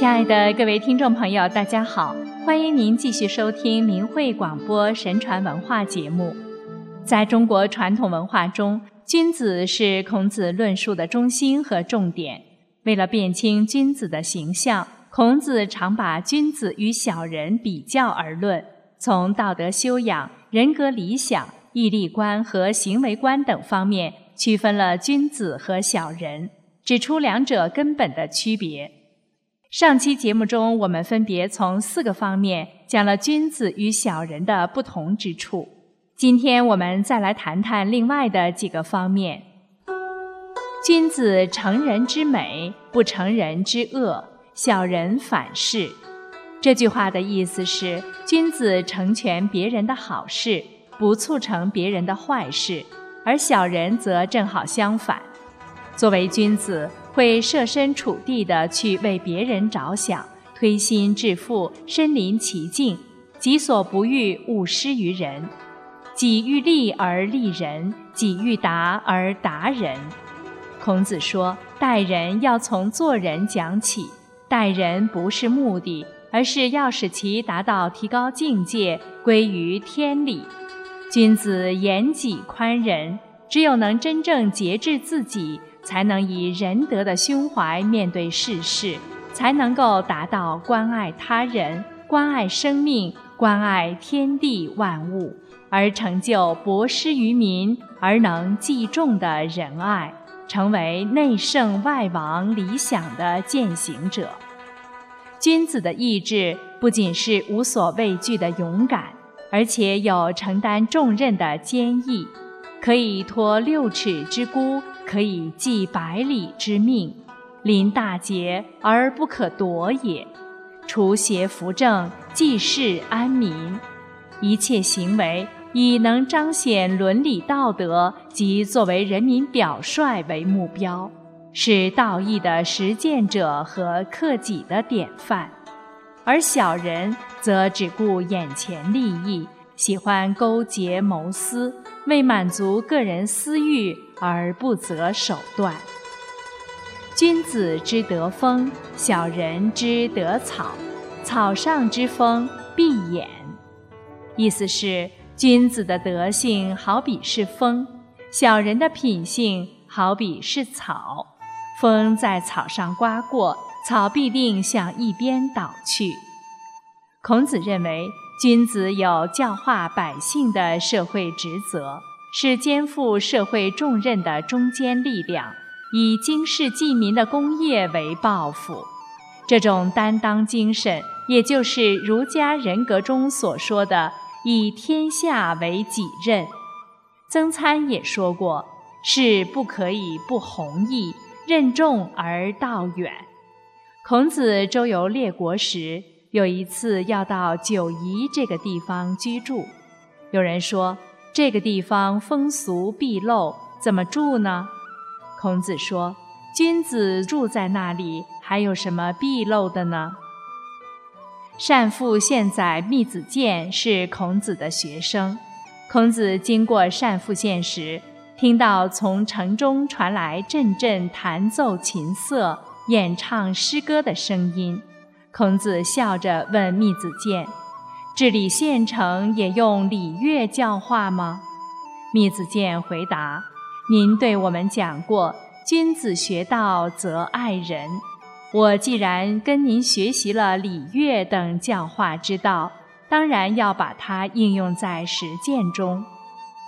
亲爱的各位听众朋友，大家好，欢迎您继续收听明慧广播神传文化节目。在中国传统文化中，君子是孔子论述的中心和重点。为了辨清君子的形象，孔子常把君子与小人比较而论，从道德修养、人格理想、义利观和行为观等方面区分了君子和小人，指出两者根本的区别。上期节目中，我们分别从四个方面讲了君子与小人的不同之处。今天我们再来谈谈另外的几个方面。君子成人之美，不成人之恶；小人反是。这句话的意思是，君子成全别人的好事，不促成别人的坏事；而小人则正好相反。作为君子。会设身处地的去为别人着想，推心置腹，身临其境，己所不欲，勿施于人；己欲立而立人，己欲达而达人。孔子说，待人要从做人讲起，待人不是目的，而是要使其达到提高境界，归于天理。君子严己宽人，只有能真正节制自己。才能以仁德的胸怀面对世事，才能够达到关爱他人、关爱生命、关爱天地万物，而成就博施于民而能济众的仁爱，成为内圣外王理想的践行者。君子的意志不仅是无所畏惧的勇敢，而且有承担重任的坚毅，可以托六尺之孤。可以济百里之命，临大节而不可夺也；除邪扶正，济世安民。一切行为以能彰显伦理道德及作为人民表率为目标，是道义的实践者和克己的典范。而小人则只顾眼前利益，喜欢勾结谋私，为满足个人私欲。而不择手段。君子之德风，小人之德草。草上之风，必偃。意思是，君子的德性好比是风，小人的品性好比是草。风在草上刮过，草必定向一边倒去。孔子认为，君子有教化百姓的社会职责。是肩负社会重任的中坚力量，以经世济民的功业为抱负。这种担当精神，也就是儒家人格中所说的“以天下为己任”。曾参也说过：“是不可以不弘毅，任重而道远。”孔子周游列国时，有一次要到九夷这个地方居住，有人说。这个地方风俗毕露，怎么住呢？孔子说：“君子住在那里，还有什么毕露的呢？”单父现在密子建是孔子的学生。孔子经过单父县时，听到从城中传来阵阵弹奏琴瑟、演唱诗歌的声音。孔子笑着问密子建。治理县城也用礼乐教化吗？密子建回答：“您对我们讲过，君子学道则爱人。我既然跟您学习了礼乐等教化之道，当然要把它应用在实践中。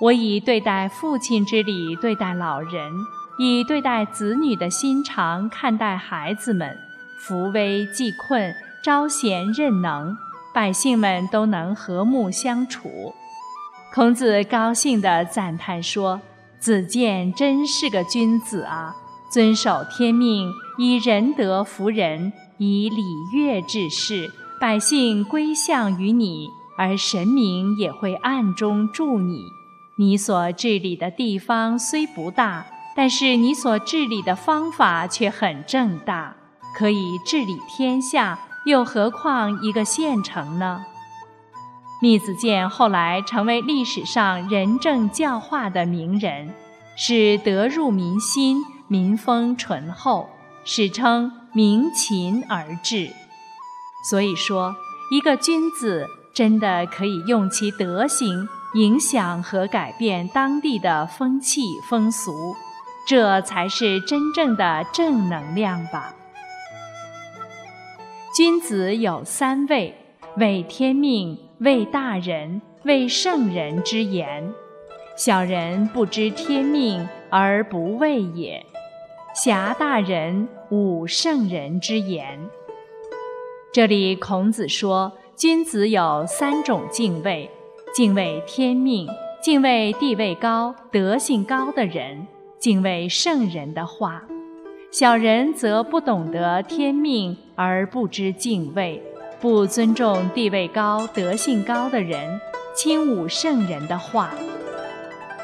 我以对待父亲之礼对待老人，以对待子女的心肠看待孩子们，扶危济困，招贤任能。”百姓们都能和睦相处，孔子高兴地赞叹说：“子建真是个君子啊！遵守天命，以仁德服人，以礼乐治世，百姓归向于你，而神明也会暗中助你。你所治理的地方虽不大，但是你所治理的方法却很正大，可以治理天下。”又何况一个县城呢？密子建后来成为历史上仁政教化的名人，使德入民心，民风淳厚，史称“明勤而治”。所以说，一个君子真的可以用其德行影响和改变当地的风气风俗，这才是真正的正能量吧。君子有三畏：畏天命，畏大人，畏圣人之言。小人不知天命而不畏也，侠大人侮圣人之言。这里孔子说，君子有三种敬畏：敬畏天命，敬畏地位高、德性高的人，敬畏圣人的话。小人则不懂得天命而不知敬畏，不尊重地位高、德性高的人，轻侮圣人的话。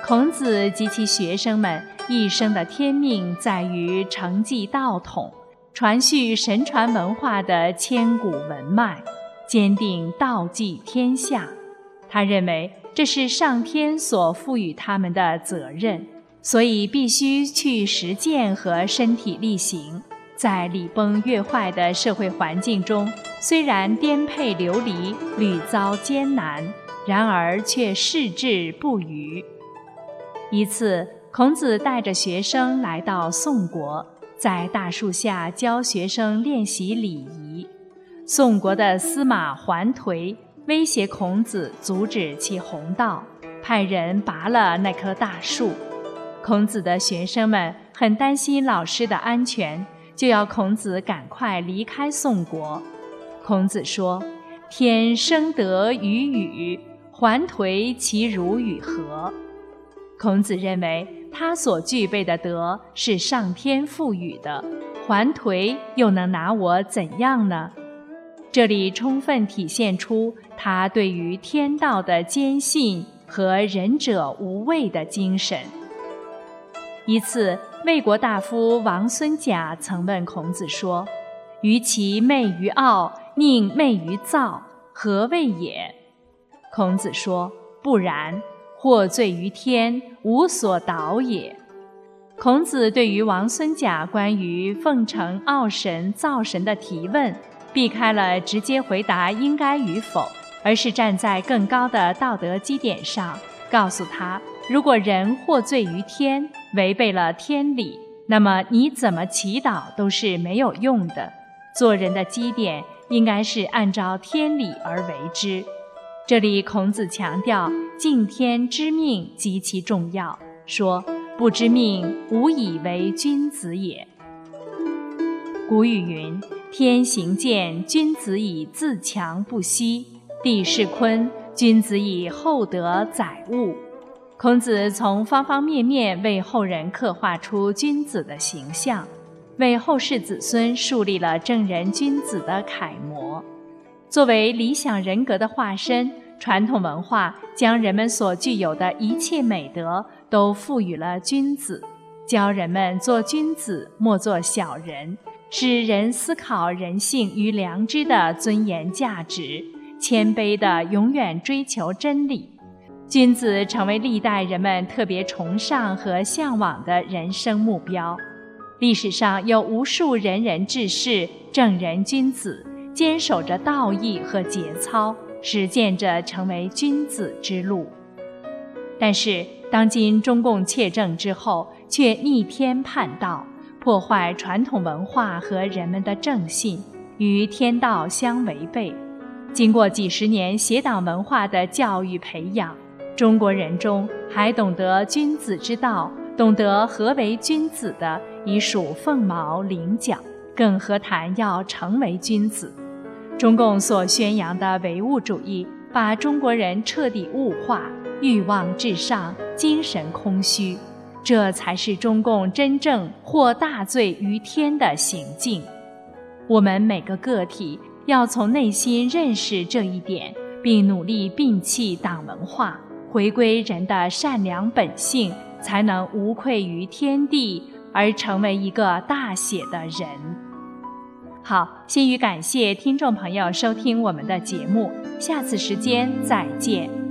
孔子及其学生们一生的天命在于承继道统、传续神传文化的千古文脉，坚定道济天下。他认为这是上天所赋予他们的责任，所以必须去实践和身体力行。在礼崩乐坏的社会环境中，虽然颠沛流离、屡遭艰难，然而却矢志不渝。一次，孔子带着学生来到宋国，在大树下教学生练习礼仪。宋国的司马桓颓威胁孔子阻止其弘道，派人拔了那棵大树。孔子的学生们很担心老师的安全，就要孔子赶快离开宋国。孔子说：“天生德于与，还颓其如与何？”孔子认为，他所具备的德是上天赋予的，还颓又能拿我怎样呢？这里充分体现出他对于天道的坚信和仁者无畏的精神。一次，魏国大夫王孙贾曾问孔子说：“于其媚于傲，宁媚于躁，何谓也？”孔子说：“不然。”获罪于天，无所导也。孔子对于王孙贾关于奉承傲神、造神的提问，避开了直接回答应该与否，而是站在更高的道德基点上，告诉他：如果人获罪于天，违背了天理，那么你怎么祈祷都是没有用的。做人的基点应该是按照天理而为之。这里孔子强调敬天知命极其重要，说不知命，无以为君子也。古语云：“天行健，君子以自强不息；地势坤，君子以厚德载物。”孔子从方方面面为后人刻画出君子的形象，为后世子孙树立了正人君子的楷模。作为理想人格的化身，传统文化将人们所具有的一切美德都赋予了君子，教人们做君子，莫做小人，使人思考人性与良知的尊严价值，谦卑的永远追求真理。君子成为历代人们特别崇尚和向往的人生目标。历史上有无数仁人志士、正人君子。坚守着道义和节操，实践着成为君子之路。但是，当今中共窃政之后，却逆天叛道，破坏传统文化和人们的正信，与天道相违背。经过几十年邪党文化的教育培养，中国人中还懂得君子之道、懂得何为君子的，已属凤毛麟角，更何谈要成为君子？中共所宣扬的唯物主义，把中国人彻底物化，欲望至上，精神空虚，这才是中共真正获大罪于天的行径。我们每个个体要从内心认识这一点，并努力摒弃党文化，回归人的善良本性，才能无愧于天地，而成为一个大写的人。好，先于感谢听众朋友收听我们的节目，下次时间再见。